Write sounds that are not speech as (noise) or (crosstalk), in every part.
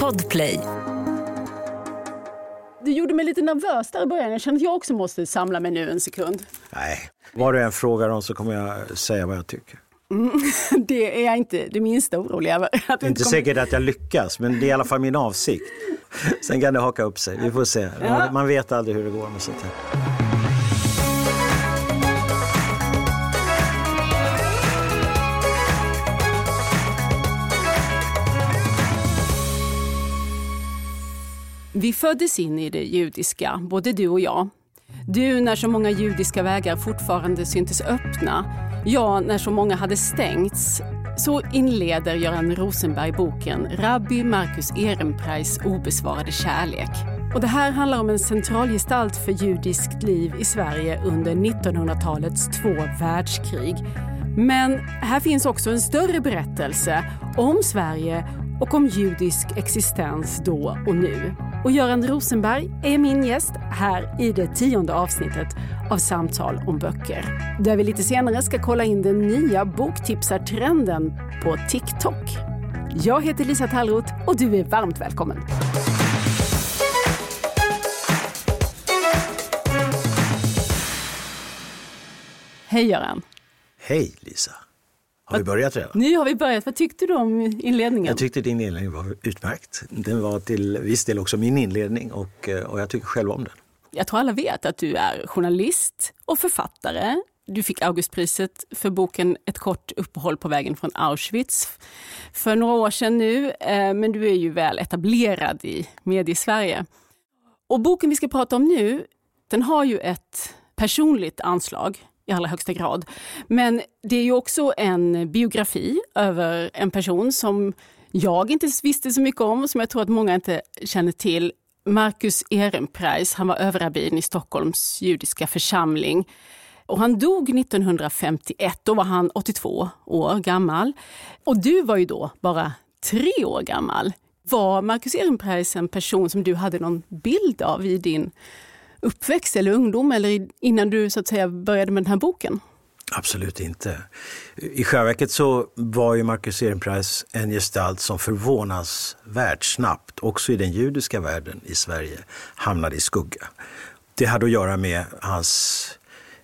Podplay. Du gjorde mig lite nervös där i början. Jag kände att jag också måste samla mig nu en sekund. Nej, vad du än frågar om så kommer jag säga vad jag tycker. Mm, (laughs) det är jag inte det minsta orolig över. Det är inte kommer... säkert att jag lyckas, men det är i alla fall min avsikt. Sen kan det haka upp sig, vi får se. Ja. Man vet aldrig hur det går med sånt här. Vi föddes in i det judiska, både du och jag. Du när så många judiska vägar fortfarande syntes öppna. Jag när så många hade stängts. Så inleder Göran Rosenberg boken Rabbi Marcus Ehrenpreis obesvarade kärlek. Och det här handlar om en centralgestalt för judiskt liv i Sverige under 1900-talets två världskrig. Men här finns också en större berättelse om Sverige och om judisk existens då och nu. Och Göran Rosenberg är min gäst här i det tionde avsnittet av Samtal om böcker. Där vi lite senare ska kolla in den nya boktipsartrenden på TikTok. Jag heter Lisa Tallroth och du är varmt välkommen. Hej Göran! Hej Lisa! Har vi börjat redan? Nu har vi börjat. Vad tyckte du om inledningen? Jag tyckte din inledning var utmärkt. Den var till viss del också min inledning och, eh, och jag tycker själv om den. Jag tror alla vet att du är journalist och författare. Du fick Augustpriset för boken Ett kort uppehåll på vägen från Auschwitz för några år sedan nu. Eh, men du är ju väl etablerad i mediesverige. Och boken vi ska prata om nu, den har ju ett personligt anslag i allra högsta grad. Men det är ju också en biografi över en person som jag inte visste så mycket om, som jag tror att många inte känner till. Marcus Ehrenpreis, han var överrabbin i Stockholms judiska församling. Och han dog 1951, då var han 82 år gammal. Och du var ju då bara tre år gammal. Var Marcus Ehrenpreis en person som du hade någon bild av i din uppväxt eller ungdom eller innan du så att säga började med den här boken? Absolut inte. I själva verket så var ju Marcus Ehrenpreis en gestalt som förvånansvärt snabbt, också i den judiska världen i Sverige, hamnade i skugga. Det hade att göra med hans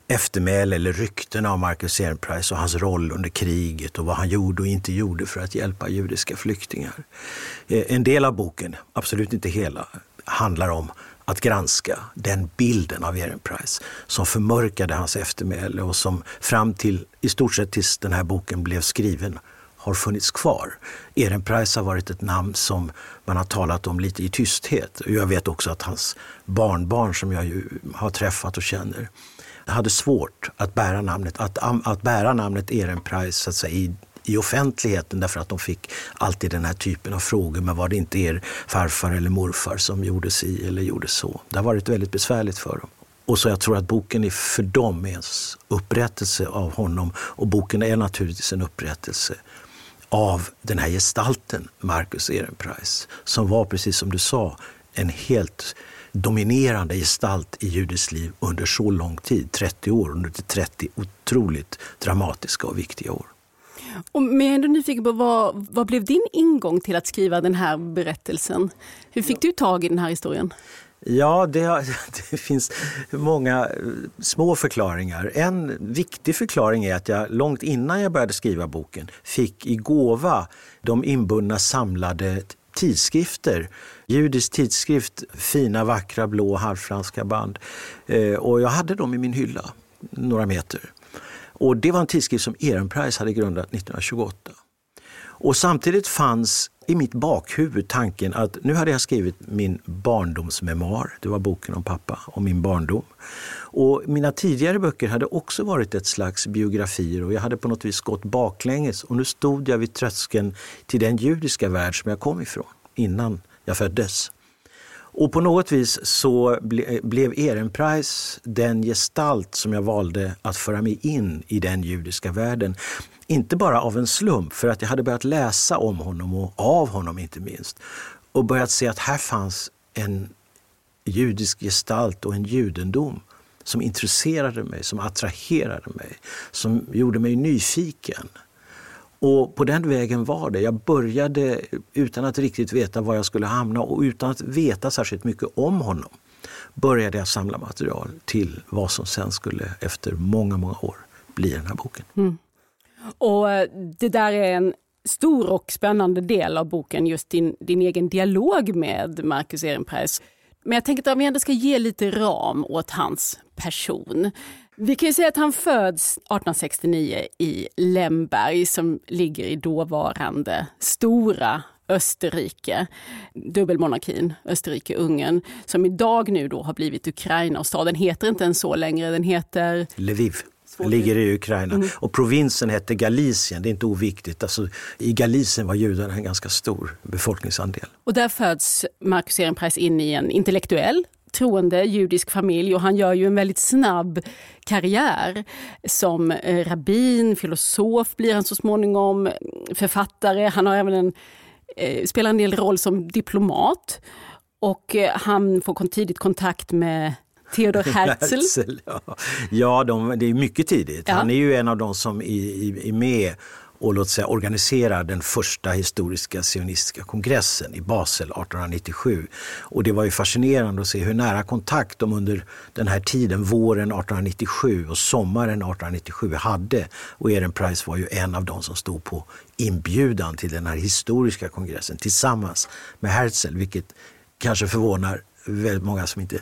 eftermäle eller ryktena av Marcus Ehrenpreis och hans roll under kriget och vad han gjorde och inte gjorde för att hjälpa judiska flyktingar. Eh, en del av boken, absolut inte hela, handlar om att granska den bilden av Ehrenpreis som förmörkade hans eftermäle och som fram till i stort sett tills den här boken blev skriven har funnits kvar. Ehrenpreis har varit ett namn som man har talat om lite i tysthet. Jag vet också att hans barnbarn som jag ju har träffat och känner hade svårt att bära namnet, att, att bära namnet Ehrenpreis så att säga, i i offentligheten därför att de fick alltid den här typen av frågor. Men var det inte er farfar eller morfar som gjorde si eller gjorde så? Det har varit väldigt besvärligt för dem. Och så jag tror att boken är för dem en upprättelse av honom och boken är naturligtvis en upprättelse av den här gestalten, Marcus Ehrenpreis, som var precis som du sa en helt dominerande gestalt i judiskt liv under så lång tid, 30 år, under 30 otroligt dramatiska och viktiga år. Och men jag är ändå nyfiken på vad, vad blev din ingång till att skriva den här berättelsen? Hur fick du tag i den här historien? Ja, det, (laughs) det, finns många eh, små förklaringar. En viktig förklaring är att jag långt innan jag började skriva boken fick i gåva de inbundna samlade tidskrifter. Judisk tidskrift, fina vackra blå halvfranska band. Eh, och jag hade dem i min hylla, några meter. Och det var en tidskrift som Ehrenpreis hade grundat 1928. Och samtidigt fanns i mitt bakhuvud tanken att nu hade jag skrivit min barndomsmemoar. Det var boken om pappa och min barndom. Och mina tidigare böcker hade också varit ett slags biografier och jag hade på något vis gått baklänges. Och nu stod jag vid tröskeln till den judiska värld som jag kom ifrån innan jag föddes. Och på något vis så ble, blev Ehrenpreis den gestalt som jag valde att föra mig in i den judiska världen. Inte bara av en slump, för att jag hade börjat läsa om honom och av honom inte minst. Och börjat se att här fanns en judisk gestalt och en judendom som intresserade mig, som attraherade mig, som gjorde mig nyfiken. Och på den vägen var det. Jag började utan att riktigt veta var jag skulle hamna och utan att veta särskilt mycket om honom började jag samla material till vad som sen skulle efter många, många år bli den här boken. Mm. Och eh, det där är en stor och spännande del av boken, just din, din egen dialog med Marcus Ehrenpreis. Men jag tänker att om vi ändå ska ge lite ram åt hans person. Vi kan ju säga att han föds 1869 i Lemberg som ligger i dåvarande stora Österrike, dubbelmonarkin Österrike-Ungern, som idag nu då har blivit Ukraina och staden heter inte ens så längre, den heter Lviv. Den ligger i Ukraina. Mm. Och provinsen hette Galicien, det är inte oviktigt. Alltså, I Galicien var judarna en ganska stor befolkningsandel. Och där föds Marcus Ehrenpreis in i en intellektuell troende judisk familj och han gör ju en väldigt snabb karriär. Som eh, rabbin, filosof blir han så småningom, författare. Han har även en, eh, spelar en del roll som diplomat. Och eh, han får tidigt kontakt med Theodor (laughs) Herzl. Herzl ja, ja de, det är mycket tidigt. Ja. Han är ju en av de som är med och låt säga, organiserar den första historiska sionistiska kongressen i Basel 1897. Och det var ju fascinerande att se hur nära kontakt de under den här tiden, våren 1897 och sommaren 1897 hade. Och Ehrenpreis var ju en av de som stod på inbjudan till den här historiska kongressen tillsammans med Herzl, vilket kanske förvånar väldigt många som inte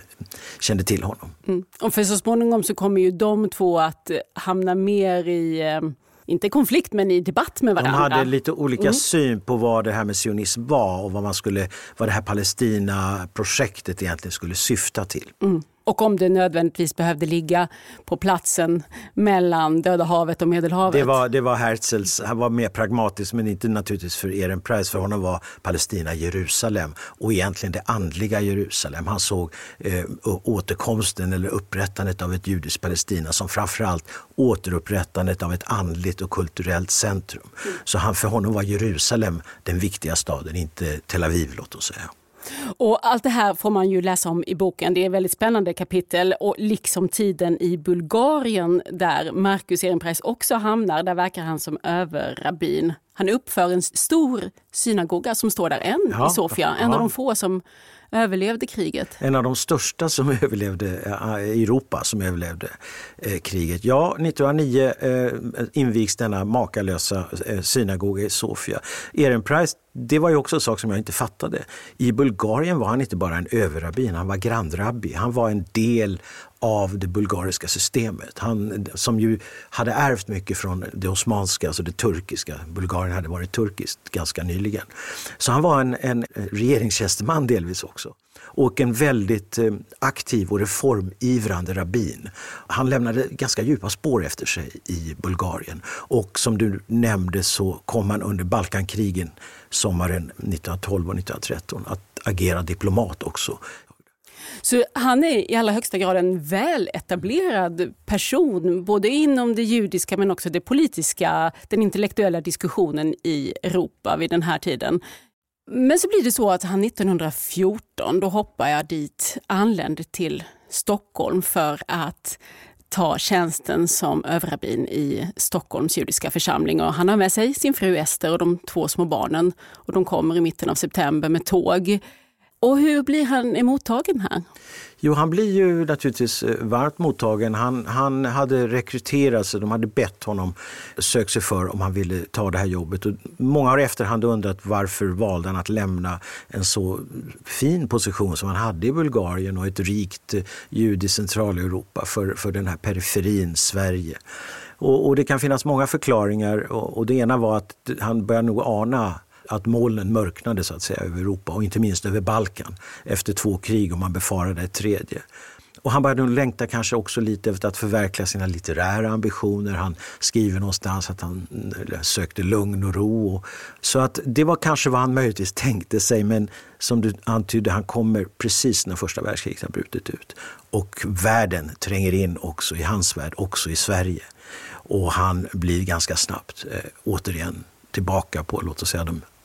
kände till honom. Mm. Och för så småningom så kommer ju de två att hamna mer i eh, inte konflikt, men i debatt med varandra. De hade lite olika mm. syn på vad det här med sionism var och vad, man skulle, vad det här Palestina-projektet egentligen skulle syfta till. Mm och om det nödvändigtvis behövde ligga på platsen mellan Döda havet och Medelhavet. Det var, det var Herzls, han var mer pragmatisk men inte naturligtvis för Ehrenpreis, för honom var Palestina Jerusalem och egentligen det andliga Jerusalem. Han såg eh, återkomsten eller upprättandet av ett judiskt Palestina som framförallt återupprättandet av ett andligt och kulturellt centrum. Mm. Så han, för honom var Jerusalem den viktiga staden, inte Tel Aviv låt oss säga. Och allt det här får man ju läsa om i boken. Det är väldigt spännande kapitel och liksom tiden i Bulgarien där Marcus Ehrenpreis också hamnar. Där verkar han som överrabbin. Han uppför en stor synagoga som står där än ja, i Sofia. En av de få som överlevde kriget. En av de största som (laughs) överlevde eh, i Europa som överlevde eh, kriget. Ja, 1909 eh, invigs denna makalösa eh, synagoga i Sofia. Ehrenpreis, det var ju också en sak som jag inte fattade. I Bulgarien var han inte bara en överrabbin, han var grandrabbi. Han var en del av det bulgariska systemet. Han som ju hade ärvt mycket från det osmanska, alltså det turkiska. Bulgarien hade varit turkiskt ganska nyligen. Så han var en, en regeringstjänsteman delvis också och en väldigt eh, aktiv och reformivrande rabbin. Han lämnade ganska djupa spår efter sig i Bulgarien och som du nämnde så kom han under Balkankrigen sommaren 1912 och 1913 att agera diplomat också så han är i allra högsta grad en väletablerad person, både inom det judiska men också det politiska, den intellektuella diskussionen i Europa vid den här tiden. Men så blir det så att han 1914, då hoppar jag dit, anländer till Stockholm för att ta tjänsten som överrabbin i Stockholms judiska församling. Och han har med sig sin fru Ester och de två små barnen. Och de kommer i mitten av september med tåg. Och hur blir han emottagen här? Jo, han blir ju naturligtvis eh, varmt mottagen. Han, han hade rekryterats, de hade bett honom söka sig för om han ville ta det här jobbet. Och många har efterhand undrat varför valde han att lämna en så fin position som han hade i Bulgarien och ett rikt eh, judiskt ljud i Centraleuropa för, för den här periferin Sverige. Och, och det kan finnas många förklaringar och, och det ena var att han började nog ana att molnen mörknade så att säga över Europa och inte minst över Balkan efter två krig och man befarade ett tredje. Och han började längta kanske också lite efter att förverkliga sina litterära ambitioner. Han skriver någonstans att han sökte lugn och ro. Så att det var kanske vad han möjligtvis tänkte sig men som du antydde, han kommer precis när första världskriget har brutit ut. Och världen tränger in också i hans värld, också i Sverige. Och han blir ganska snabbt eh, återigen tillbaka på, låt oss säga, de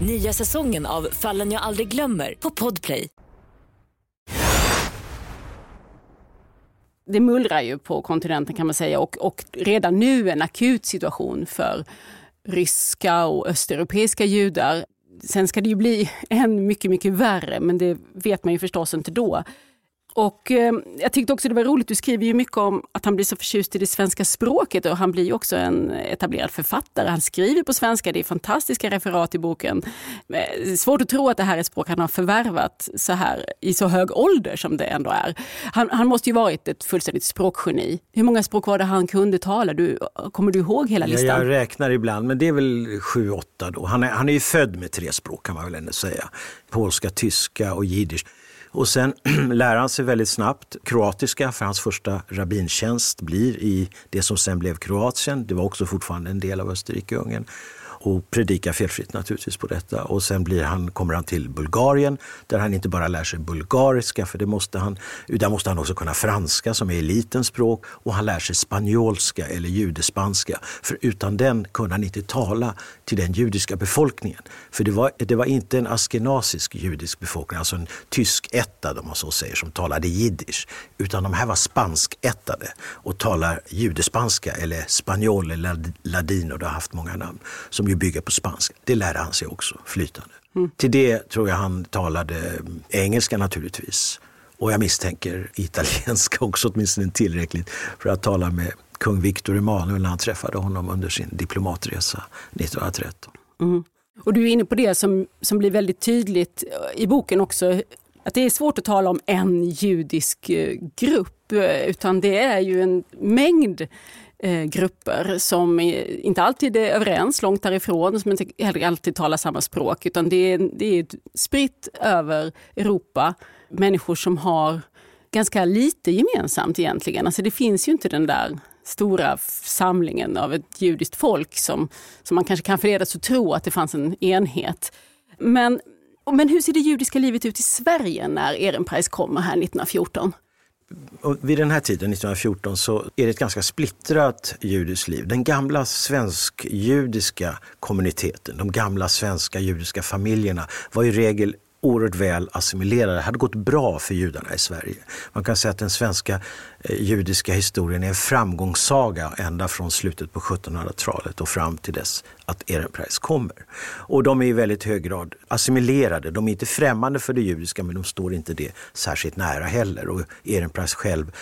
Nya säsongen av Fallen jag aldrig glömmer på Podplay. Det mullrar ju på kontinenten kan man säga och, och redan nu en akut situation för ryska och östeuropeiska judar. Sen ska det ju bli (laughs) än mycket, mycket värre, men det vet man ju förstås inte då. Och eh, jag tyckte också det var roligt, du skriver ju mycket om att han blir så förtjust i det svenska språket och han blir också en etablerad författare. Han skriver på svenska, det är fantastiska referat i boken. Eh, svårt att tro att det här är ett språk han har förvärvat så här i så hög ålder som det ändå är. Han, han måste ju varit ett fullständigt språkgeni. Hur många språk var det han kunde tala? Du, kommer du ihåg hela listan? Ja, jag räknar ibland, men det är väl sju, åtta då. Han är, han är ju född med tre språk kan man väl ändå säga. Polska, tyska och jiddisch. Och sen (clears throat) lär han sig väldigt snabbt kroatiska för hans första rabbintjänst blir i det som sen blev Kroatien. Det var också fortfarande en del av Österrike-Ungern och predikar felfritt naturligtvis på detta. Och sen blir han, kommer han till Bulgarien där han inte bara lär sig bulgariska, för det måste han, utan måste han också kunna franska som är elitens språk och han lär sig spanjolska eller judespanska. För utan den kunde han inte tala till den judiska befolkningen. För det var, det var inte en askenasisk judisk befolkning, alltså en tysk etta om man så säger, som talade jiddisch. Utan de här var spanskättade och talar judespanska eller spanjol eller ladino, det har haft många namn, som ju bygga på spanska. Det lärde han sig också flytande. Mm. Till det tror jag han talade engelska naturligtvis. Och jag misstänker italienska (laughs) också åtminstone tillräckligt för att tala med kung Victor Emanuel när han träffade honom under sin diplomatresa 1913. Mm. Och du är inne på det som, som blir väldigt tydligt eh, i boken också, att det är svårt att tala om en judisk eh, grupp, eh, utan det är ju en mängd eh, grupper som inte alltid är överens, långt därifrån, som inte heller alltid talar samma språk, utan det är, det är spritt över Europa. Människor som har ganska lite gemensamt egentligen. Alltså det finns ju inte den där stora samlingen av ett judiskt folk som, som man kanske kan förledas att tro att det fanns en enhet. Men, men hur ser det judiska livet ut i Sverige när Ehrenpreis kommer här 1914? Vid den här tiden, 1914, så är det ett ganska splittrat judiskt liv. Den gamla svensk-judiska kommuniteten, de gamla svenska judiska familjerna var i regel oerhört väl assimilerade. Det hade gått bra för judarna i Sverige. Man kan säga att den svenska eh, judiska historien är en framgångssaga ända från slutet på 1700-talet och fram till dess att Ehrenpreis kommer. Och de är i väldigt hög grad assimilerade. De är inte främmande för det judiska men de står inte det särskilt nära heller. Och Ehrenpreis själv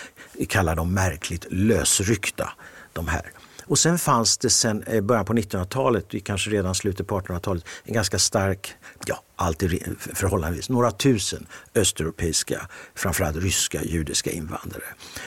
kallar dem märkligt lösryckta, de här. Och sen fanns det sen eh, början på 1900-talet, kanske redan slutet på 1800-talet, en ganska stark, ja alltid förhållandevis, några tusen östeuropeiska, framförallt ryska judiska invandrare.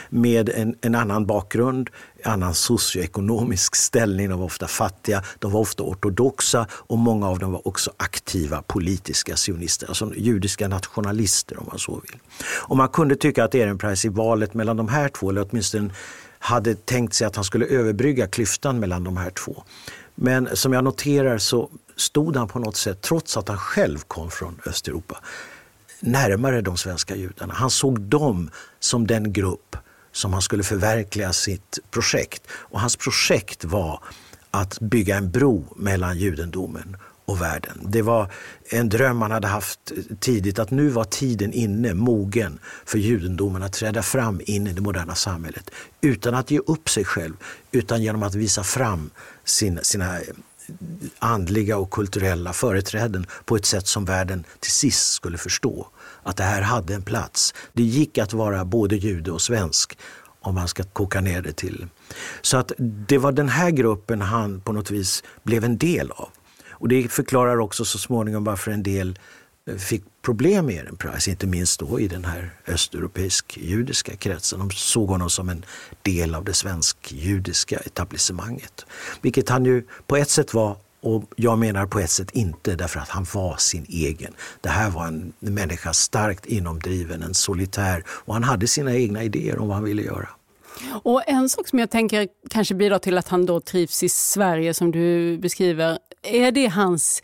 Med en, en annan bakgrund, annan socioekonomisk ställning, de var ofta fattiga, de var ofta ortodoxa och många av dem var också aktiva politiska sionister, alltså judiska nationalister om man så vill. Och man kunde tycka att Ehrenpreis i valet mellan de här två, eller åtminstone hade tänkt sig att han skulle överbrygga klyftan mellan de här två. Men som jag noterar så stod han på något sätt, trots att han själv kom från Östeuropa, närmare de svenska judarna. Han såg dem som den grupp som han skulle förverkliga sitt projekt. Och hans projekt var att bygga en bro mellan judendomen och världen. Det var en dröm man hade haft tidigt att nu var tiden inne, mogen för judendomen att träda fram in i det moderna samhället. Utan att ge upp sig själv, utan genom att visa fram sin, sina andliga och kulturella företräden på ett sätt som världen till sist skulle förstå. Att det här hade en plats. Det gick att vara både jude och svensk om man ska koka ner det till. Så att det var den här gruppen han på något vis blev en del av. Och det förklarar också så småningom varför en del eh, fick problem med Ehrenpreis, inte minst då i den här östeuropeisk-judiska kretsen. De såg honom som en del av det svensk-judiska etablissemanget. Vilket han ju på ett sätt var Och jag menar på ett sätt inte därför att han var sin egen. Det här var en människa starkt inomdriven, en solitär och han hade sina egna idéer om vad han ville göra. Och En sak som jag tänker kanske bidrar till att han då trivs i Sverige som du beskriver, är det hans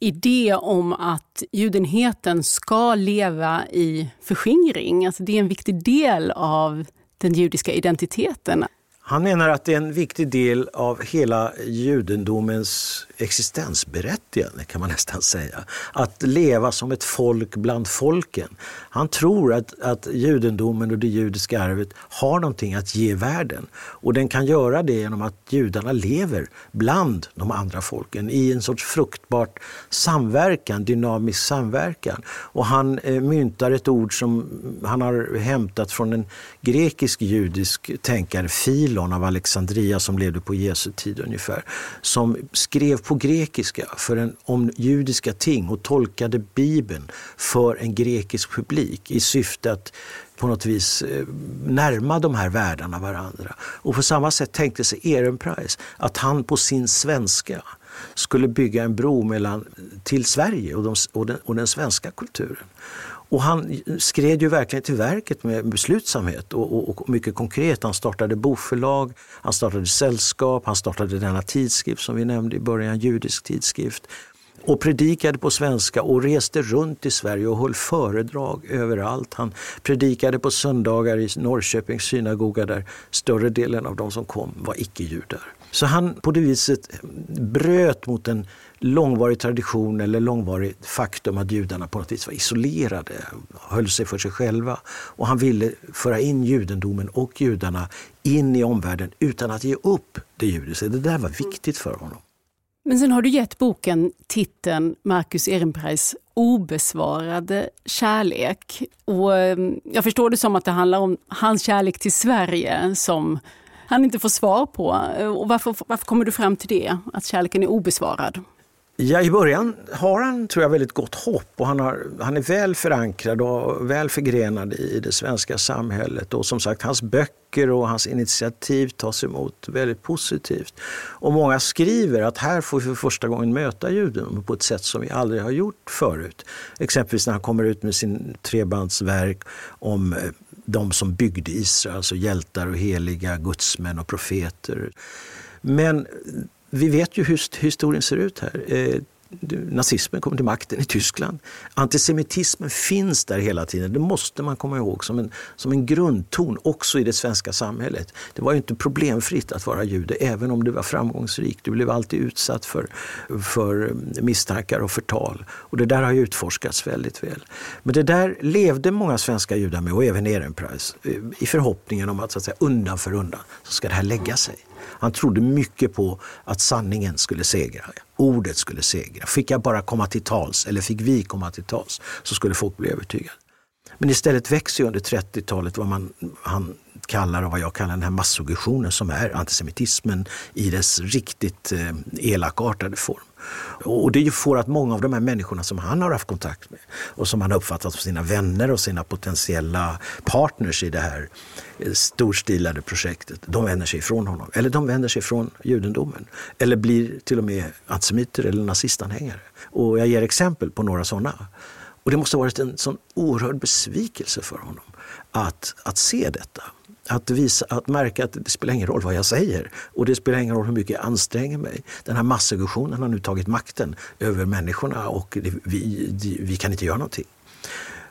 idé om att judenheten ska leva i förskingring? Alltså det är en viktig del av den judiska identiteten. Han menar att det är en viktig del av hela judendomens existensberättigande kan man (laughs) nästan säga. Att leva som ett folk bland folken. Han tror att, att judendomen och det judiska arvet har någonting att ge världen. Och den kan göra det genom att judarna lever bland de andra folken i en sorts fruktbart samverkan, dynamisk samverkan. Och han eh, myntar ett ord som han har hämtat från en grekisk judisk tänkare, Filon av Alexandria som levde på Jesu tid ungefär, som skrev på grekiska för en, om judiska ting och tolkade Bibeln för en grekisk publik i syfte att på något vis eh, närma de här världarna varandra. Och på samma sätt tänkte sig Ehrenpreis att han på sin svenska skulle bygga en bro mellan, till Sverige och, de, och, den, och den svenska kulturen. Och han skred ju verkligen till verket med beslutsamhet och, och, och, mycket konkret. Han startade bokförlag, han startade sällskap, han startade denna tidskrift som vi nämnde i början, judisk tidskrift och predikade på svenska och reste runt i Sverige och höll föredrag överallt. Han predikade på söndagar i Norrköpings synagoga där större delen av de som kom var icke-judar. Så han på det viset bröt mot en långvarig tradition eller långvarigt faktum att judarna på något vis var isolerade, höll sig för sig själva. Och han ville föra in judendomen och judarna in i omvärlden utan att ge upp det judiska. Det där var viktigt för honom. Men sen har du gett boken titeln Marcus Ehrenpreis obesvarade kärlek. Och ehm, jag förstår det som att det handlar om hans kärlek till Sverige som han inte får svar på. Och varför, varför kommer du fram till det, att kärleken är obesvarad? Ja, I början har han tror jag väldigt gott hopp och han, har, han är väl förankrad och väl förgrenad i det svenska samhället. Och som sagt, hans böcker och hans initiativ tas emot väldigt positivt. Och många skriver att här får vi för första gången möta judendomen på ett sätt som vi aldrig har gjort förut. Exempelvis när han kommer ut med sin trebandsverk om eh, de som byggde Israel, alltså hjältar och heliga gudsmän och profeter. Men vi vet ju hur historien ser ut här. Eh, nazismen kommer till makten i Tyskland. Antisemitismen finns där hela tiden. Det måste man komma ihåg som en, som en grundton också i det svenska samhället. Det var ju inte problemfritt att vara jude, även om du var framgångsrik. Du blev alltid utsatt för, för eh, misstankar och förtal. Och det där har ju utforskats väldigt väl. Men det där levde många svenska judar med, och även Ehrenpreis, eh, i förhoppningen om att, så att säga, undan för undan så ska det här lägga sig. Han trodde mycket på att sanningen skulle segra. Ordet skulle segra. Fick jag bara komma till tals, eller fick vi komma till tals, så skulle folk bli övertygade. Men istället växer under 30-talet vad man, han kallar och vad jag kallar den här massuggestionen som är antisemitismen i dess riktigt eh, elakartade form. Och det får att många av de här människorna som han har haft kontakt med och som han har uppfattat som sina vänner och sina potentiella partners i det här eh, storstilade projektet, de vänder sig ifrån honom. Eller de vänder sig ifrån judendomen. Eller blir till och med antisemiter eller nazistanhängare. Och jag ger exempel på några sådana. Och det måste ha varit en sån oerhörd besvikelse för honom att, att se detta. Att, visa, att märka att det spelar ingen roll vad jag säger och det spelar ingen roll hur mycket jag anstränger mig. Den här massaggressionen har nu tagit makten över människorna och det, vi, det, vi kan inte göra någonting.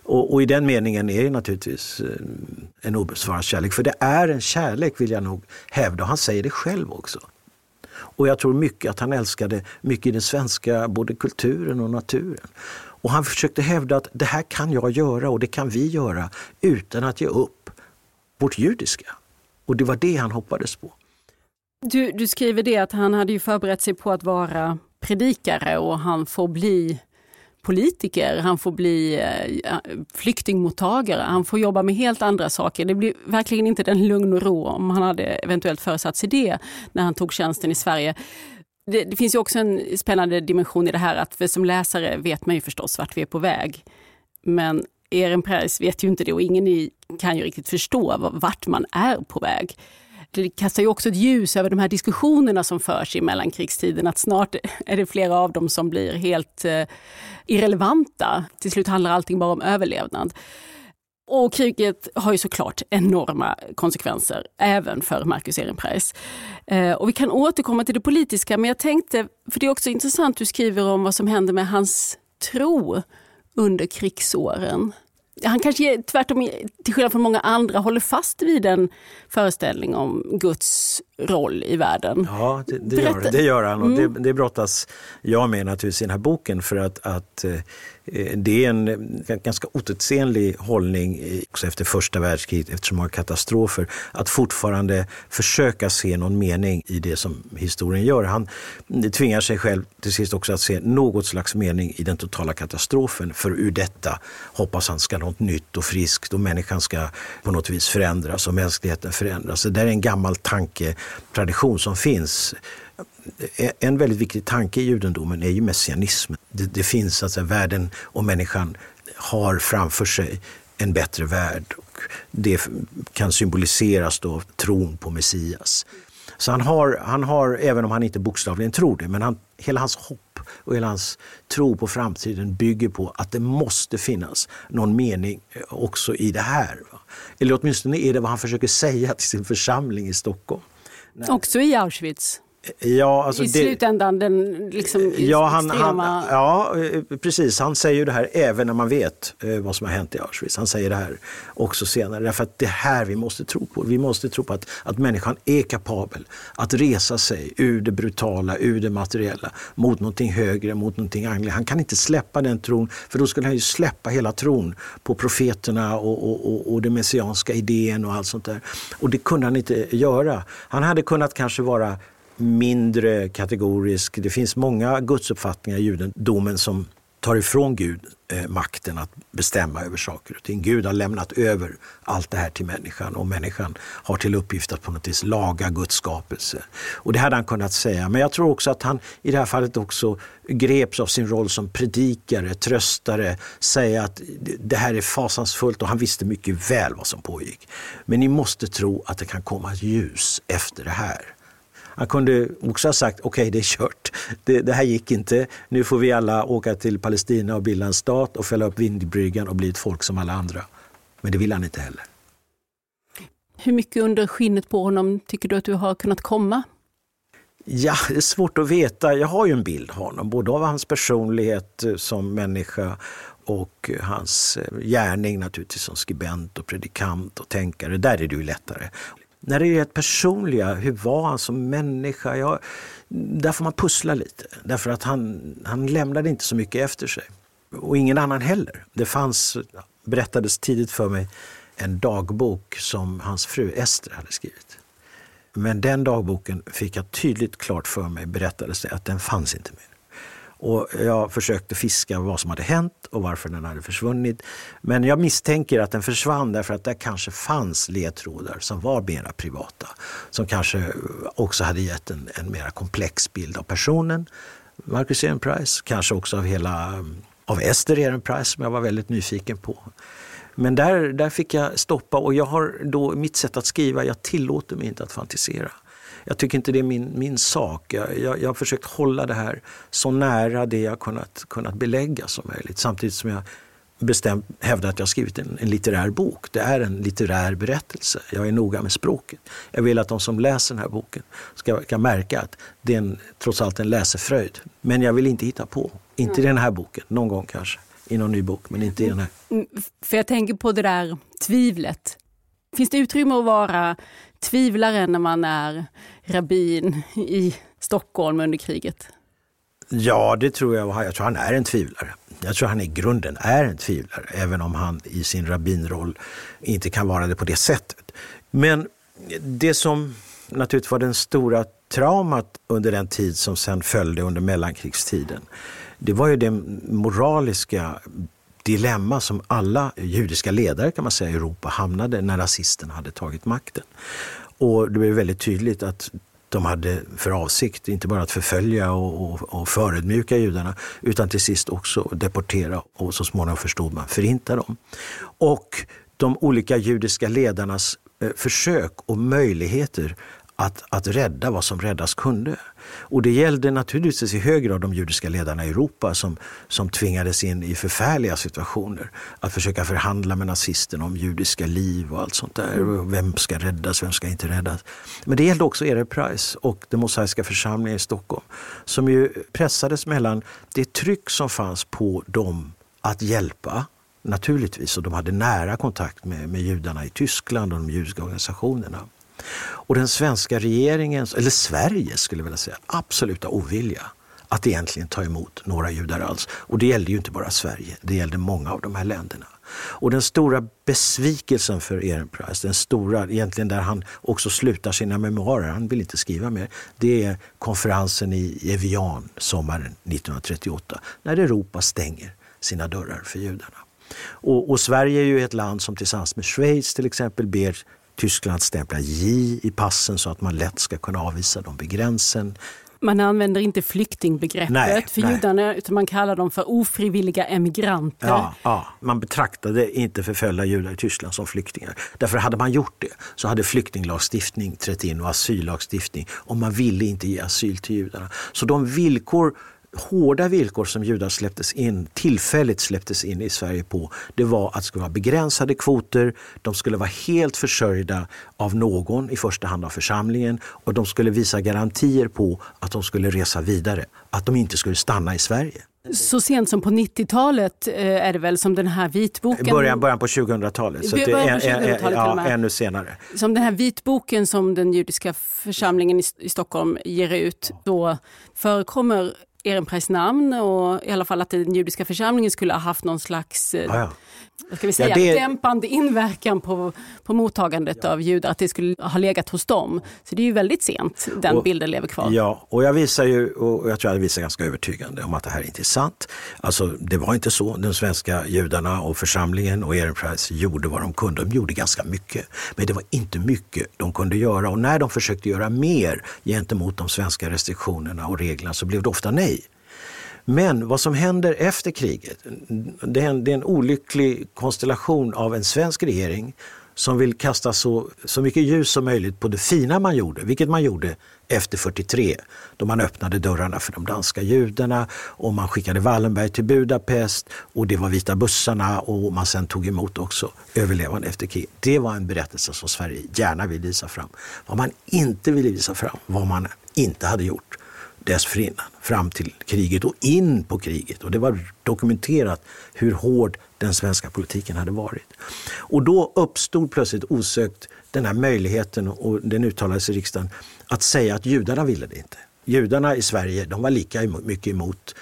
Och, och, i den meningen är det naturligtvis eh, en obesvarad kärlek. För det är en kärlek vill jag nog hävda och han säger det själv också. Och jag tror mycket att han älskade mycket i den svenska både kulturen och naturen. Och han försökte hävda att det här kan jag göra och det kan vi göra utan att ge upp vårt judiska. Och det var det han hoppades på. Du, du skriver det att han hade ju förberett sig på att vara predikare och han får bli politiker, han får bli eh, flyktingmottagare, han får jobba med helt andra saker. Det blir verkligen inte den lugn och ro om han hade eventuellt föresatt sig det när han tog tjänsten i Sverige. Det, det finns ju också en spännande dimension i det här att som läsare vet man ju förstås vart vi är på väg. Men Ehrenpreis vet ju inte det och ingen kan ju riktigt förstå vart man är på väg. Det kastar ju också ett ljus över de här diskussionerna som förs i mellankrigstiden, att snart är det flera av dem som blir helt eh, irrelevanta. Till slut handlar allting bara om överlevnad. Och kriget har ju såklart enorma konsekvenser, även för Marcus Ehrenpreis. Eh, och vi kan återkomma till det politiska, men jag tänkte, för det är också intressant, du skriver om vad som händer med hans tro under krigsåren. Han kanske tvärtom, till skillnad från många andra, håller fast vid en föreställning om Guds roll i världen. Ja, det, det, gör, det gör, han och mm. det, det brottas jag med naturligtvis i den här boken för att, att eh, Eh, det är en ganska otidsenlig hållning också efter första världskriget, efter så många katastrofer, att fortfarande försöka se någon mening i det som historien gör. Han tvingar sig själv till sist också att se något slags mening i den totala katastrofen, för ur detta hoppas han ska något nytt och friskt och människan ska på något vis förändras och mänskligheten förändras. Det där är en gammal tanketradition som finns en väldigt viktig tanke i judendomen är ju messianismen. Det, det finns alltså världen och människan har framför sig en bättre värld. Och det kan symboliseras då tron på Messias. Så han har, han har, även om han inte bokstavligen tror det, men han, hela hans hopp och hela hans tro på framtiden bygger på att det måste finnas någon mening eh, också i det här. Eller åtminstone är det vad han försöker säga till sin församling i Stockholm. Också i Auschwitz? Ja, alltså I det, slutändan den liksom ja, han, extrema... Han, ja, eh, precis. Han säger ju det här även när man vet eh, vad som har hänt i Auschwitz. Han säger det här också senare. Därför att det här vi måste tro på. Vi måste tro på att, att människan är kapabel att resa sig ur det brutala, ur det materiella, mot någonting högre, mot någonting andligt. Han kan inte släppa den tron, för då skulle han ju släppa hela tron på profeterna och, och, och, och den messianska idén och allt sånt där. Och det kunde han inte göra. Han hade kunnat kanske vara mindre kategorisk. Det finns många gudsuppfattningar i judendomen som tar ifrån Gud eh, makten att bestämma över saker och ting. Gud har lämnat över allt det här till människan och människan har till uppgift att på något vis laga Guds skapelse. Och det hade han kunnat säga. Men jag tror också att han i det här fallet också greps av sin roll som predikare, tröstare, säga att det här är fasansfullt och han visste mycket väl vad som pågick. Men ni måste tro att det kan komma ett ljus efter det här. Han kunde också ha sagt, okej okay, det är kört, det, det, här gick inte, nu får vi alla åka till Palestina och bilda en stat och fälla upp vindbryggan och bli ett folk som alla andra. Men det vill han inte heller. Hur mycket under skinnet på honom tycker du att du har kunnat komma? Ja, det är svårt att veta. Jag har ju en bild av honom, både av hans personlighet eh, som människa och hans eh, gärning naturligtvis som skribent och predikant och tänkare. Där är det ju lättare. När det är det personliga, hur var han som människa? Ja, där får man pussla lite. Därför att han, han lämnade inte så mycket efter sig. Och ingen annan heller. Det fanns, berättades tidigt för mig, en dagbok som hans fru Ester hade skrivit. Men den dagboken fick jag tydligt klart för mig, berättades det, att den fanns inte mer. Och jag försökte fiska vad som hade hänt och varför den hade försvunnit. Men jag misstänker att den försvann därför att det kanske fanns ledtrådar som var mera privata. Som kanske också hade gett en, en mera komplex bild av personen, Marcus Ehrenpreis, kanske också av hela av Ester Ehrenpreis som jag var väldigt nyfiken på. Men där, där fick jag stoppa och jag har då mitt sätt att skriva, jag tillåter mig inte att fantisera jag tycker inte det är min, min sak. Jag, jag, jag har försökt hålla det här så nära det jag kunnat, kunnat belägga som möjligt. Samtidigt som jag bestämt hävdar att jag skrivit en, en, litterär bok. Det är en litterär berättelse. Jag är noga med språket. Jag vill att de som läser den här boken ska, ska märka att det är en, trots allt en läsefröjd. Men jag vill inte hitta på. Inte i den här boken, någon gång kanske. I någon ny bok, men inte i den här. Mm, för jag tänker på det där tvivlet. Finns det utrymme att vara tvivlare när man är rabbin i Stockholm under kriget? Ja, det tror jag. Jag tror han är en tvivlare. Jag tror han i grunden är en tvivlare, även om han i sin rabbinroll inte kan vara det på det sättet. Men det som naturligtvis var den stora traumat under den tid som sen följde under mellankrigstiden, det var ju det moraliska dilemma som alla judiska ledare kan man säga i Europa hamnade när rasisterna hade tagit makten. Och det blev väldigt tydligt att de hade för avsikt inte bara att förfölja och, och, och förödmjuka judarna utan till sist också deportera och så småningom förstod man förinta dem. Och de olika judiska ledarnas eh, försök och möjligheter att, att rädda vad som räddas kunde. Och det gällde naturligtvis i hög grad de judiska ledarna i Europa som, som tvingades in i förfärliga situationer. Att försöka förhandla med nazisterna om judiska liv och allt sånt där. Vem ska räddas, vem ska inte räddas? Men det gällde också Erik Price och den mosaiska församlingen i Stockholm som ju pressades mellan det tryck som fanns på dem att hjälpa naturligtvis och de hade nära kontakt med, med judarna i Tyskland och de judiska organisationerna. Och den svenska regeringens, eller Sverige skulle jag vilja säga, absoluta ovilja att egentligen ta emot några judar alls. Och det gällde ju inte bara Sverige, det gällde många av de här länderna. Och den stora besvikelsen för Ehrenpreis, den stora, egentligen där han också slutar sina memoarer, han vill inte skriva mer, det är konferensen i Evian sommaren 1938, när Europa stänger sina dörrar för judarna. Och, och, Sverige är ju ett land som tillsammans med Schweiz till exempel ber Tyskland stämpla J i passen så att man lätt ska kunna avvisa dem vid gränsen. Man använder inte flyktingbegreppet nej, för nej. judarna utan man kallar dem för ofrivilliga emigranter. Ja, ja, man betraktade inte förföljda judar i Tyskland som flyktingar. Därför hade man gjort det så hade flyktinglagstiftning trätt in och asyllagstiftning och man ville inte ge asyl till judarna. Så de villkor hårda villkor som judar släpptes in, tillfälligt släpptes in i Sverige på, det var att det skulle vara begränsade kvoter, de skulle vara helt försörjda av någon, i första hand av församlingen, och de skulle visa garantier på att de skulle resa vidare, att de inte skulle stanna i Sverige. Så sent som på 90-talet eh, är det väl som den här vitboken... Början, början på 2000-talet, så det är, 2000 ja, ännu senare. Som den här vitboken som den judiska församlingen i Stockholm ger ut, då förekommer Ehrenpreis namn och i alla fall att den judiska församlingen skulle ha haft någon slags ah, ja. vad ska vi säga, ja, det... dämpande inverkan på, på mottagandet ja. av judar, att det skulle ha legat hos dem. Så det är ju väldigt sent den och, bilden lever kvar. Ja, och jag visar ju, och jag tror jag visar ganska övertygande om att det här inte är sant. Alltså det var inte så. De svenska judarna och församlingen och Ehrenpreis gjorde vad de kunde. De gjorde ganska mycket, men det var inte mycket de kunde göra. Och när de försökte göra mer gentemot de svenska restriktionerna och reglerna så blev det ofta nej. Men vad som händer efter kriget, det är en, det är en olycklig konstellation av en svensk regering som vill kasta så, så mycket ljus som möjligt på det fina man gjorde, vilket man gjorde efter 43 då man öppnade dörrarna för de danska judarna och man skickade Wallenberg till Budapest och det var vita bussarna och man sen tog emot också överlevande efter kriget. Det var en berättelse som Sverige gärna vill visa fram. Vad man inte ville visa fram, vad man inte hade gjort dessförinnan, fram till kriget och in på kriget. Och det var dokumenterat hur hård den svenska politiken hade varit. Och då uppstod plötsligt osökt den här möjligheten, och den uttalades i riksdagen, att säga att judarna ville det inte. Judarna i Sverige de var lika mycket emot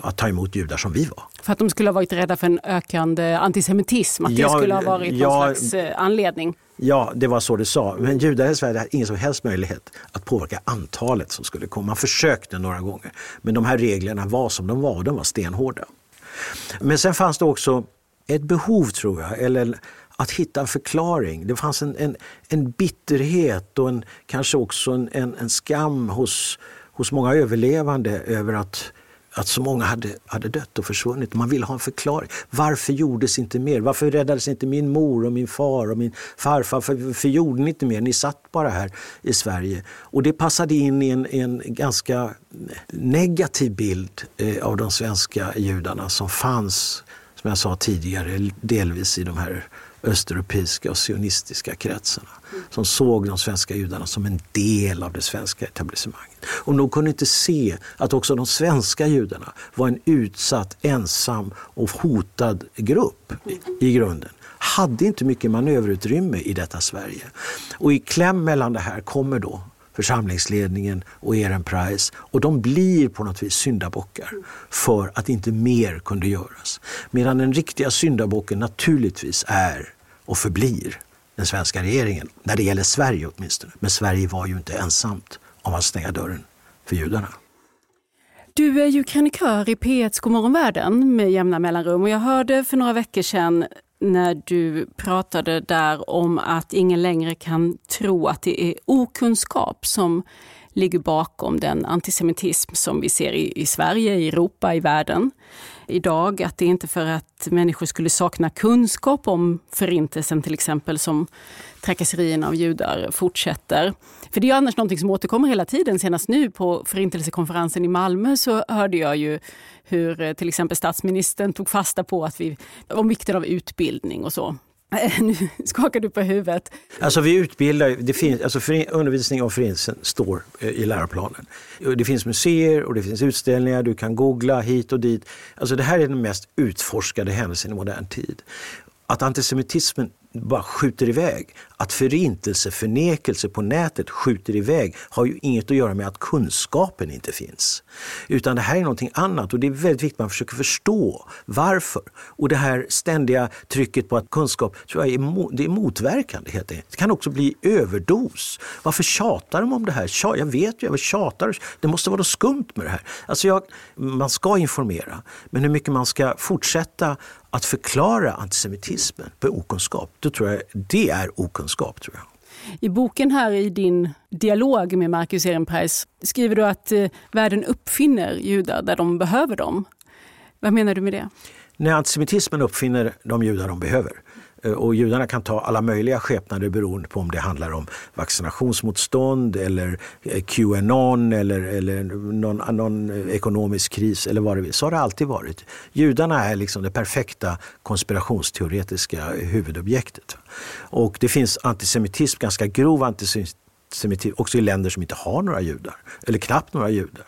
att ta emot judar som vi var. För att de skulle ha varit rädda för en ökande antisemitism, att ja, det skulle ha varit ja, någon slags eh, anledning? Ja, det var så det sa. Men judar i Sverige hade ingen som helst möjlighet att påverka antalet som skulle komma. Man försökte några gånger, men de här reglerna var som de var och de var stenhårda. Men sen fanns det också ett behov, tror jag, eller att hitta en förklaring. Det fanns en, en, en bitterhet och en, kanske också en, en, en skam hos, hos många överlevande över att att så många hade, hade dött och försvunnit. Man ville ha en förklaring. Varför gjordes inte mer? Varför räddades inte min mor och min far och min farfar? Varför, varför gjorde ni inte mer? Ni satt bara här i Sverige. Och det passade in i en, en ganska negativ bild eh, av de svenska judarna som fanns, som jag sa tidigare, delvis i de här östeuropeiska och sionistiska kretsarna som såg de svenska judarna som en del av det svenska etablissemanget. Och de kunde inte se att också de svenska judarna var en utsatt, ensam och hotad grupp i, i grunden hade inte mycket manöverutrymme i detta Sverige. Och i kläm mellan det här kommer då församlingsledningen och Ehrenpreis och de blir på något vis syndabockar för att inte mer kunde göras. Medan den riktiga syndabocken naturligtvis är och förblir den svenska regeringen, när det gäller Sverige åtminstone. Men Sverige var ju inte ensamt om att stänga dörren för judarna. Du är ju krönikör i P1s Godmorgon världen med jämna mellanrum och jag hörde för några veckor sedan när du pratade där om att ingen längre kan tro att det är okunskap som ligger bakom den antisemitism som vi ser i, i Sverige, i Europa, i världen idag. Att det är inte för att människor skulle sakna kunskap om förintelsen till exempel som trakasserierna av judar fortsätter. För det är annars någonting som återkommer hela tiden. Senast nu på förintelsekonferensen i Malmö så hörde jag ju hur eh, till exempel statsministern tog fasta på att vi, om vikten av utbildning och så. (laughs) Nu skakar du på huvudet. Alltså vi utbildar, det finns, alltså för, undervisning om förintelsen står eh, i läroplanen. Det finns museer och det finns utställningar, du kan googla hit och dit. Alltså det här är den mest utforskade händelsen i modern tid. Att antisemitismen bara skjuter iväg. Att förintelseförnekelse på nätet skjuter iväg har ju inget att göra med att kunskapen inte finns. Utan det här är någonting annat och det är väldigt viktigt att man försöker förstå varför. Och det här ständiga trycket på att kunskap tror jag är, det är motverkande helt enkelt. Det kan också bli överdos. Varför tjatar de om det här? Jag vet ju, jag tjatar. Det måste vara något skumt med det här. Alltså jag, man ska informera, men hur mycket man ska fortsätta att förklara antisemitismen på okunskap, då tror jag det är okunskap. tror jag. I boken här i din dialog med Marcus Ehrenpreis skriver du att eh, världen uppfinner judar där de behöver dem. Vad menar du med det? När antisemitismen uppfinner de judar de behöver. Eh, och judarna kan ta alla möjliga skepnader beroende på om det handlar om vaccinationsmotstånd eller eh, Qanon eller, eller någon, någon eh, ekonomisk kris eller vad det vill. Så har det alltid varit. Judarna är liksom det perfekta konspirationsteoretiska huvudobjektet. Och det finns antisemitism, ganska grov antisemitism också i länder som inte har några judar, eller knappt några judar.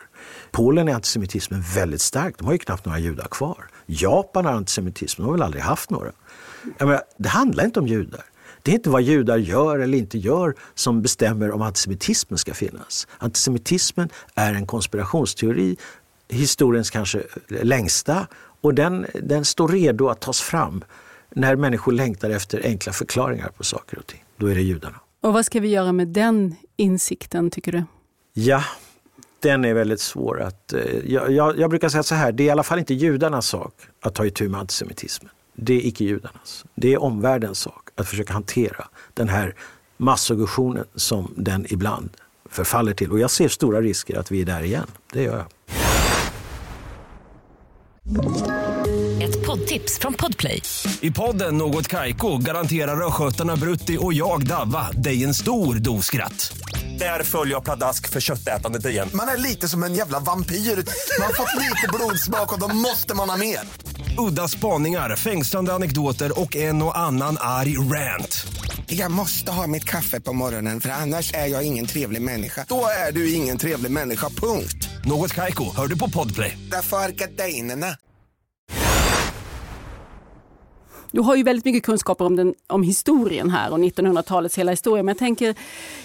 Polen är antisemitismen väldigt stark, de har ju knappt några judar kvar. Japan har antisemitism, de har väl aldrig haft några. Menar, det handlar inte om judar. Det är inte vad judar gör eller inte gör som bestämmer om antisemitismen ska finnas. Antisemitismen är en konspirationsteori, historiens kanske längsta och den, den står redo att tas fram när människor längtar efter enkla förklaringar på saker och ting. Då är det judarna. Och vad ska vi göra med den insikten tycker du? Ja, den är väldigt svår att... Eh, jag, jag, jag brukar säga så här, det är i alla fall inte judarnas sak att ta itu med antisemitismen det är icke judarnas. Det är omvärldens sak att försöka hantera den här massaggressionen som den ibland förfaller till. Och jag ser stora risker att vi är där igen. Det gör jag. Ett poddtips från Podplay. I podden Något Kaiko garanterar östgötarna Brutti och jag, Davva, dig en stor dos skratt. Där följer jag pladask för köttätandet igen. Man är lite som en jävla vampyr. Man har fått lite blodsmak och då måste man ha mer. Udda spaningar, fängslande anekdoter och en och annan arg rant. Jag måste ha mitt kaffe på morgonen för annars är jag ingen trevlig människa. Då är du ingen trevlig människa, punkt. Något kajko, hör du på podplay. Därför är gardinerna. Du har ju väldigt mycket kunskaper om, den, om historien här och 1900-talets hela historia. Men jag tänker,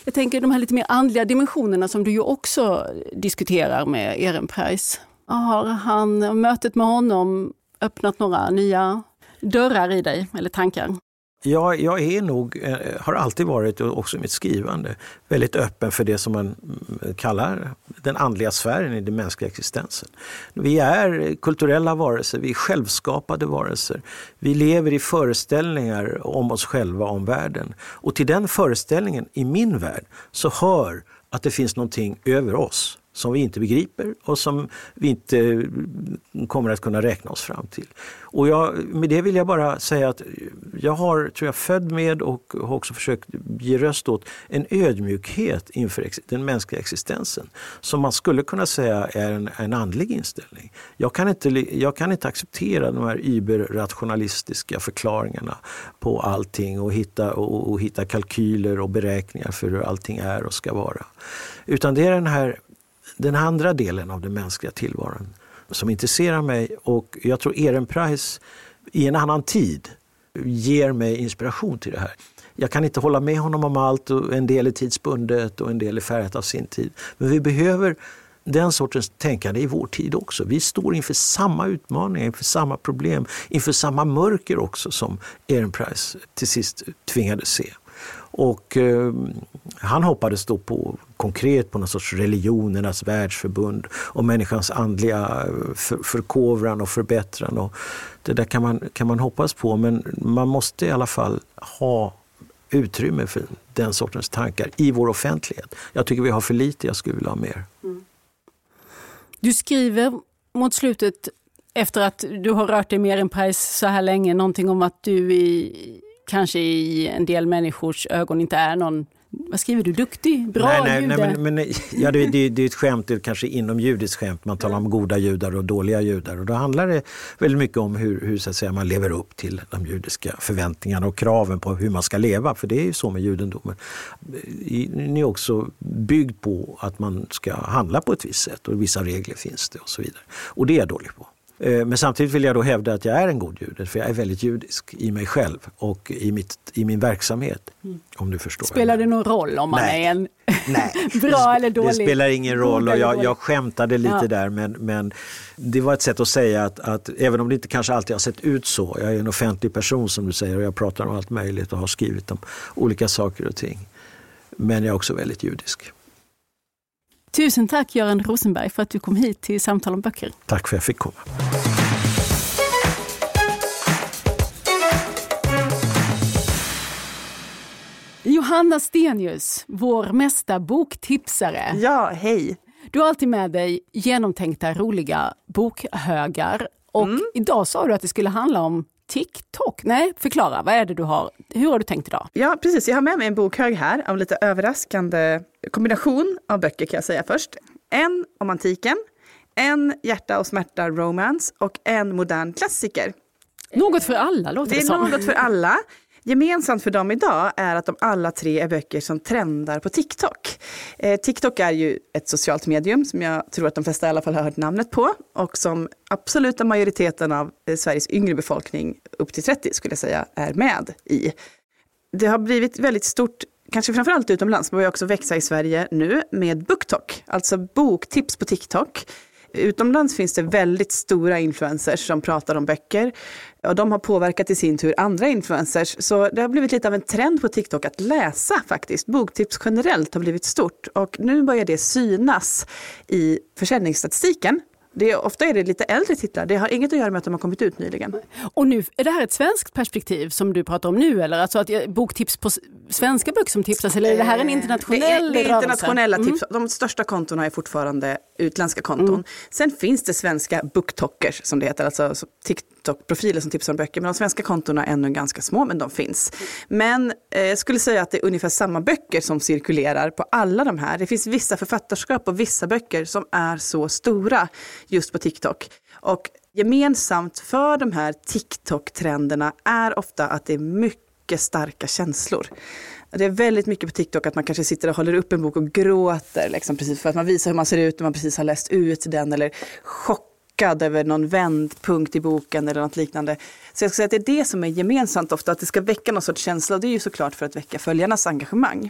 jag tänker de här lite mer andliga dimensionerna som du ju också diskuterar med Ehrenpreis. Har han, mötet med honom öppnat några nya dörrar i dig eller tankar? Ja, jag är nog, eh, har alltid varit, också i mitt skrivande, väldigt öppen för det som man mm, kallar den andliga sfären i den mänskliga existensen. Vi är kulturella varelser, vi är självskapade varelser. Vi lever i föreställningar om oss själva, om världen. Och till den föreställningen, i min värld, så hör att det finns någonting över oss som vi inte begriper och som vi inte kommer att kunna räkna oss fram till. Och jag, med det vill jag bara säga att jag har, tror jag, född med och har också försökt ge röst åt en ödmjukhet inför den mänskliga existensen som man skulle kunna säga är en, en andlig inställning. Jag kan, inte, jag kan inte acceptera de här überrationalistiska förklaringarna på allting och hitta, och, och hitta kalkyler och beräkningar för hur allting är och ska vara. Utan det är den här den andra delen av den mänskliga tillvaron som intresserar mig och jag tror Ehrenpreis i en annan tid ger mig inspiration till det här. Jag kan inte hålla med honom om allt och en del är tidsbundet och en del är färgat av sin tid. Men vi behöver den sortens tänkande i vår tid också. Vi står inför samma utmaningar, inför samma problem, inför samma mörker också som Ehrenpreis till sist tvingades se. Och eh, han hoppades då på konkret på någon sorts religionernas världsförbund och människans andliga eh, för, förkovran och förbättran. Och det där kan man, kan man hoppas på men man måste i alla fall ha utrymme för den sortens tankar i vår offentlighet. Jag tycker vi har för lite, jag skulle vilja ha mer. Mm. Du skriver mot slutet efter att du har rört dig med Ehrenpreis så här länge, någonting om att du i, kanske i en del människors ögon inte är någon vad skriver du? Duktig? Bra nej, nej, jude? nej, men, men, (laughs) ja, det, det, det är ett skämt, det är kanske inomjudiskt skämt. Man talar om goda judar och dåliga judar. Och då handlar det väldigt mycket om hur, hur så att säga, man lever upp till de judiska förväntningarna och kraven på hur man ska leva. För det är ju så med judendomen. Den är också byggd på att man ska handla på ett visst sätt och vissa regler finns det och så vidare. Och det är jag dålig på. Eh, men samtidigt vill jag då hävda att jag är en god jude, för jag är väldigt judisk i mig själv och i, mitt, i min verksamhet. Mm. Om du förstår. Spelar det någon roll om man Nej. är en (laughs) (laughs) bra eller dålig? Det spelar ingen roll och jag, jag skämtade lite ja. där men, men det var ett sätt att säga att, att även om det inte kanske alltid har sett ut så, jag är en offentlig person som du säger och jag pratar om allt möjligt och har skrivit om olika saker och ting. Men jag är också väldigt judisk. Tusen tack Göran Rosenberg för att du kom hit till Samtal om böcker. Tack för att jag fick komma. Johanna Stenius, vår mesta boktipsare. Ja, hej. Du har alltid med dig genomtänkta, roliga bokhögar. Och mm. idag sa du att det skulle handla om TikTok. Nej, förklara, vad är det du har? Hur har du tänkt idag? Ja, precis. Jag har med mig en bokhög här av lite överraskande kombination av böcker kan jag säga först. En om antiken, en hjärta och smärta romance och en modern klassiker. Något för alla låter det, det som. Det är något för alla. Gemensamt för dem idag är att de alla tre är böcker som trendar på TikTok. Eh, TikTok är ju ett socialt medium som jag tror att de flesta i alla fall har hört namnet på och som absoluta majoriteten av eh, Sveriges yngre befolkning upp till 30 skulle jag säga är med i. Det har blivit väldigt stort kanske framförallt utomlands, men börjar också växa i Sverige nu med BookTok, alltså boktips på TikTok. Utomlands finns det väldigt stora influencers som pratar om böcker. Och de har påverkat i sin tur andra influencers. Så det har blivit lite av en trend på TikTok att läsa faktiskt. Boktips generellt har blivit stort. Och nu börjar det synas i försäljningsstatistiken. Det är, ofta är det lite äldre titlar. Det har inget att göra med att de har kommit ut nyligen. Och nu, är det här ett svenskt perspektiv som du pratar om nu? Eller alltså att boktips på svenska böcker som tipsas? Eller är det här en internationell rörelse? Det är, det är internationella mm. tips. De största kontona är fortfarande utländska konton. Mm. Sen finns det svenska booktalkers som det heter, alltså TikTok-profiler som tipsar om böcker. Men de svenska kontona är ännu ganska små, men de finns. Men eh, jag skulle säga att det är ungefär samma böcker som cirkulerar på alla de här. Det finns vissa författarskap och vissa böcker som är så stora just på TikTok. Och gemensamt för de här TikTok-trenderna är ofta att det är mycket starka känslor. Det är väldigt mycket på TikTok att man kanske sitter och håller upp en bok och gråter, liksom, precis för att man visar hur man ser ut när man precis har läst ut den, eller chockad över någon vändpunkt i boken eller något liknande. Så jag skulle säga att det är det som är gemensamt ofta, att det ska väcka någon sorts känsla och det är ju såklart för att väcka följarnas engagemang.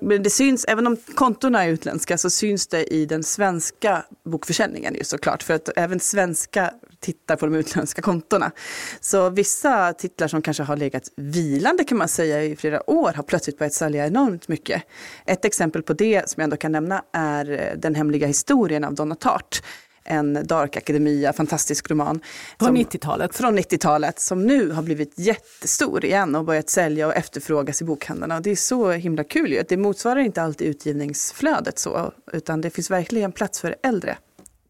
Men det syns, även om kontona är utländska, så syns det i den svenska bokförsäljningen ju såklart. För att även svenska tittar på de utländska kontona. Så vissa titlar som kanske har legat vilande kan man säga i flera år har plötsligt börjat sälja enormt mycket. Ett exempel på det som jag ändå kan nämna är eh, Den hemliga historien av Donna Tartt en Dark Academia, fantastisk roman. Från 90-talet? Från 90-talet, som nu har blivit jättestor igen och börjat sälja och efterfrågas i bokhandlarna. Och det är så himla kul ju. Det motsvarar inte alltid utgivningsflödet så, utan det finns verkligen plats för äldre.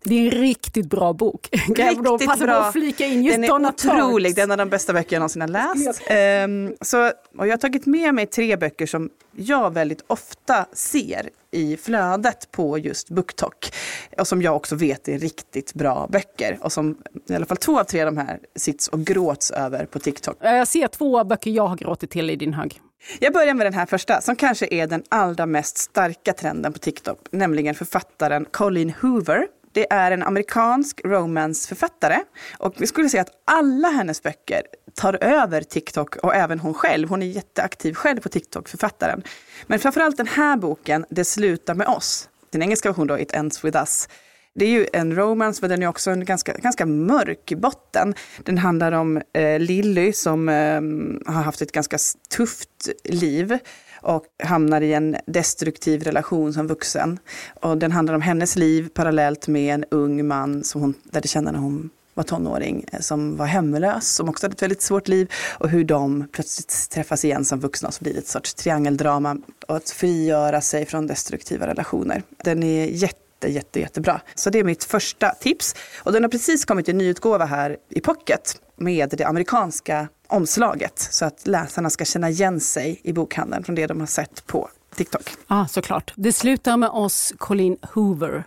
Det är en riktigt bra bok. (laughs) Kan jag då passa bra. på att flika in just Den är Donna otrolig, det är en av de bästa böcker jag någonsin har läst. Um, så, och jag har tagit med mig tre böcker som jag väldigt ofta ser i flödet på just BookTok. Och som jag också vet är riktigt bra böcker. Och som i alla fall två av tre av de här sits och gråts över på TikTok. Jag ser två böcker jag har gråtit till i din hög. Jag börjar med den här första, som kanske är den allra mest starka trenden på TikTok, nämligen författaren Colleen Hoover det är en amerikansk romanceförfattare. Och vi skulle säga att alla hennes böcker tar över TikTok och även hon själv. Hon är jätteaktiv själv på TikTok, författaren. Men framförallt den här boken, Det slutar med oss. Den engelska versionen då, It ends with us. Det är ju en romance, men den är också en ganska, ganska mörk botten. Den handlar om eh, Lilly som eh, har haft ett ganska tufft liv och hamnar i en destruktiv relation som vuxen. Och den handlar om hennes liv parallellt med en ung man som hon lärde känna när hon var tonåring, eh, som var hemlös, som också hade ett väldigt svårt liv och hur de plötsligt träffas igen som vuxna och så blir det ett sorts triangeldrama och att frigöra sig från destruktiva relationer. Den är jätte jätte, jätte, jättebra. Så det är mitt första tips. Och den har precis kommit i nyutgåva här i Pocket med det amerikanska omslaget. Så att läsarna ska känna igen sig i bokhandeln från det de har sett på TikTok. Ja, ah, såklart. Det slutar med oss, Colleen Hoover.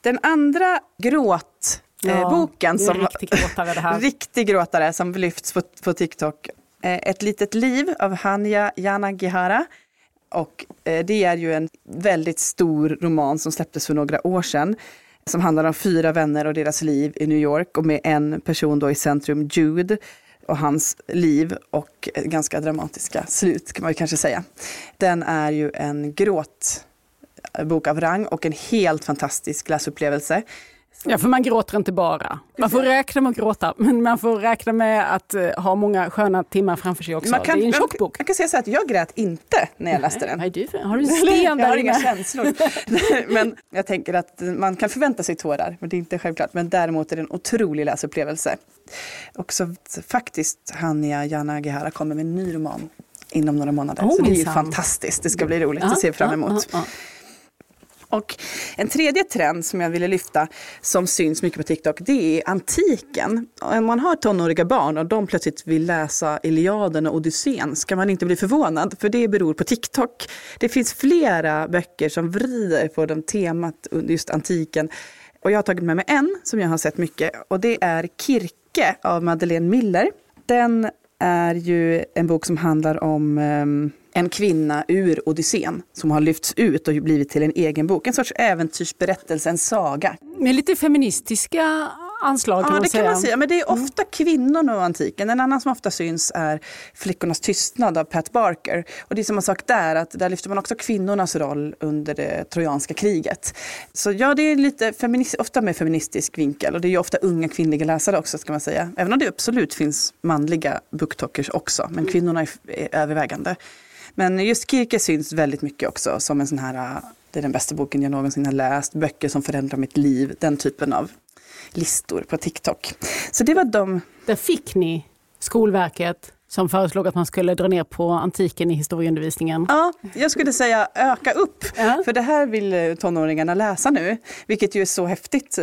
Den andra gråt ja, boken som riktig gråtare, (laughs) riktig gråtare som lyfts på, på TikTok. Ett litet liv av Hanya Yanagihara. Och det är ju en väldigt stor roman som släpptes för några år sedan. Som handlar om fyra vänner och deras liv i New York och med en person då i centrum, Jude och hans liv och ganska dramatiska slut kan man ju kanske säga. Den är ju en gråtbok av rang och en helt fantastisk läsupplevelse. Ja, för man gråter inte bara. Man får räkna med att gråta, men man får räkna med att uh, ha många sköna timmar framför sig också. Kan, det är en tjock bok. Jag kan säga så att jag grät inte när jag läste den. Nej, du, har du (laughs) sten Jag har inga känslor. (laughs) (laughs) men jag tänker att man kan förvänta sig tårar, men det är inte självklart. Men däremot är det en otrolig läsupplevelse. Och så faktiskt Hania Yanagihara kommer med en ny roman inom några månader. Oh, så det är ju fantastiskt. Det ska bli roligt att se fram emot. Ja, ja, och en tredje trend som jag ville lyfta som syns mycket på TikTok det är antiken. Om man har tonåriga barn och de plötsligt vill läsa Iliaden och Odysseen ska man inte bli förvånad för det beror på TikTok. Det finns flera böcker som vrider på det temat under just antiken. Och jag har tagit med mig en som jag har sett mycket och det är Kirke av Madeleine Miller. Den är ju en bok som handlar om um, en kvinna ur Odysseen som har lyfts ut och blivit till en egen bok. En sorts äventyrsberättelse, en saga. Med lite feministiska anslag kan ja, det säga. kan man säga. Men det är ofta mm. kvinnorna och antiken. En annan som ofta syns är Flickornas tystnad av Pat Barker. Och det är samma sak där, att där lyfter man också kvinnornas roll under det trojanska kriget. Så ja, det är lite feminist, ofta med feministisk vinkel. Och det är ju ofta unga kvinnliga läsare också, ska man säga. Även om det absolut finns manliga booktalkers också. Men kvinnorna är, är övervägande. Men just Kirke syns väldigt mycket också som en sån här, det är den bästa boken jag någonsin har läst, böcker som förändrar mitt liv, den typen av listor på TikTok. Så det var de. Där fick ni Skolverket som föreslog att man skulle dra ner på antiken i historieundervisningen. Ja, jag skulle säga öka upp. Ja. För det här vill tonåringarna läsa nu, vilket ju är så häftigt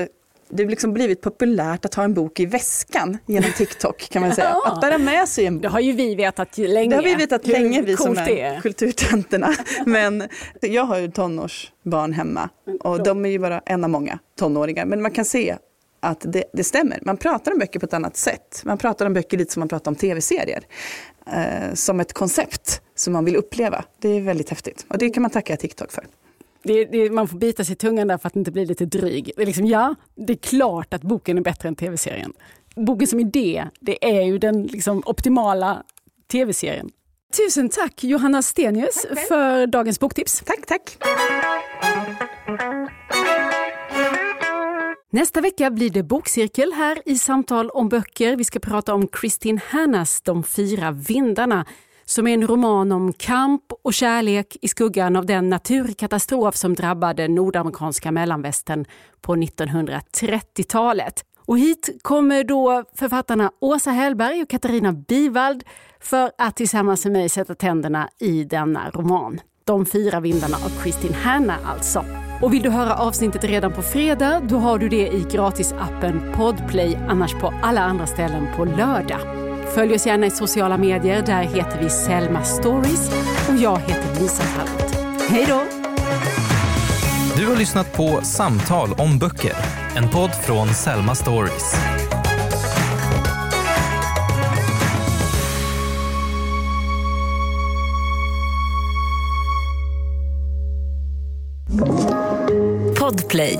det liksom blivit populärt att ha en bok i väskan genom TikTok kan man säga. (laughs) Att bära med sig en bok. Det har ju vi vetat länge. Det har vi vetat länge, vi som är, är kulturtanterna. (laughs) Men jag har ju tonårsbarn hemma och de är ju bara en av många tonåringar. Men man kan se att det, det, stämmer. Man pratar om böcker på ett annat sätt. Man pratar om böcker lite som man pratar om tv-serier. Eh, som ett koncept som man vill uppleva. Det är väldigt häftigt. Och det kan man tacka TikTok för. Det, det, man får bita sig i tungan där för att inte bli lite dryg. Det är liksom, ja, det är klart att boken är bättre än tv-serien. Boken som idé, det är ju den liksom optimala tv-serien. Tusen tack Johanna Stenius tack för dagens boktips. Tack, tack. Nästa vecka blir det bokcirkel här i Samtal om böcker. Vi ska prata om Kristin Hannas De fyra vindarna som är en roman om kamp och kärlek i skuggan av den naturkatastrof som drabbade nordamerikanska mellanvästern på 1930-talet. Och hit kommer då författarna Åsa Hellberg och Katarina Bivald för att tillsammans med mig sätta tänderna i denna roman. De fyra vindarna av Kristin Hanna alltså. Och vill du höra avsnittet redan på fredag, då har du det i gratisappen Podplay, annars på alla andra ställen på lördag. Följ oss gärna i sociala medier. Där heter vi Selma Stories och jag heter Lisa Tallroth. Hej då! Du har lyssnat på Samtal om böcker, en podd från Selma Stories. Podplay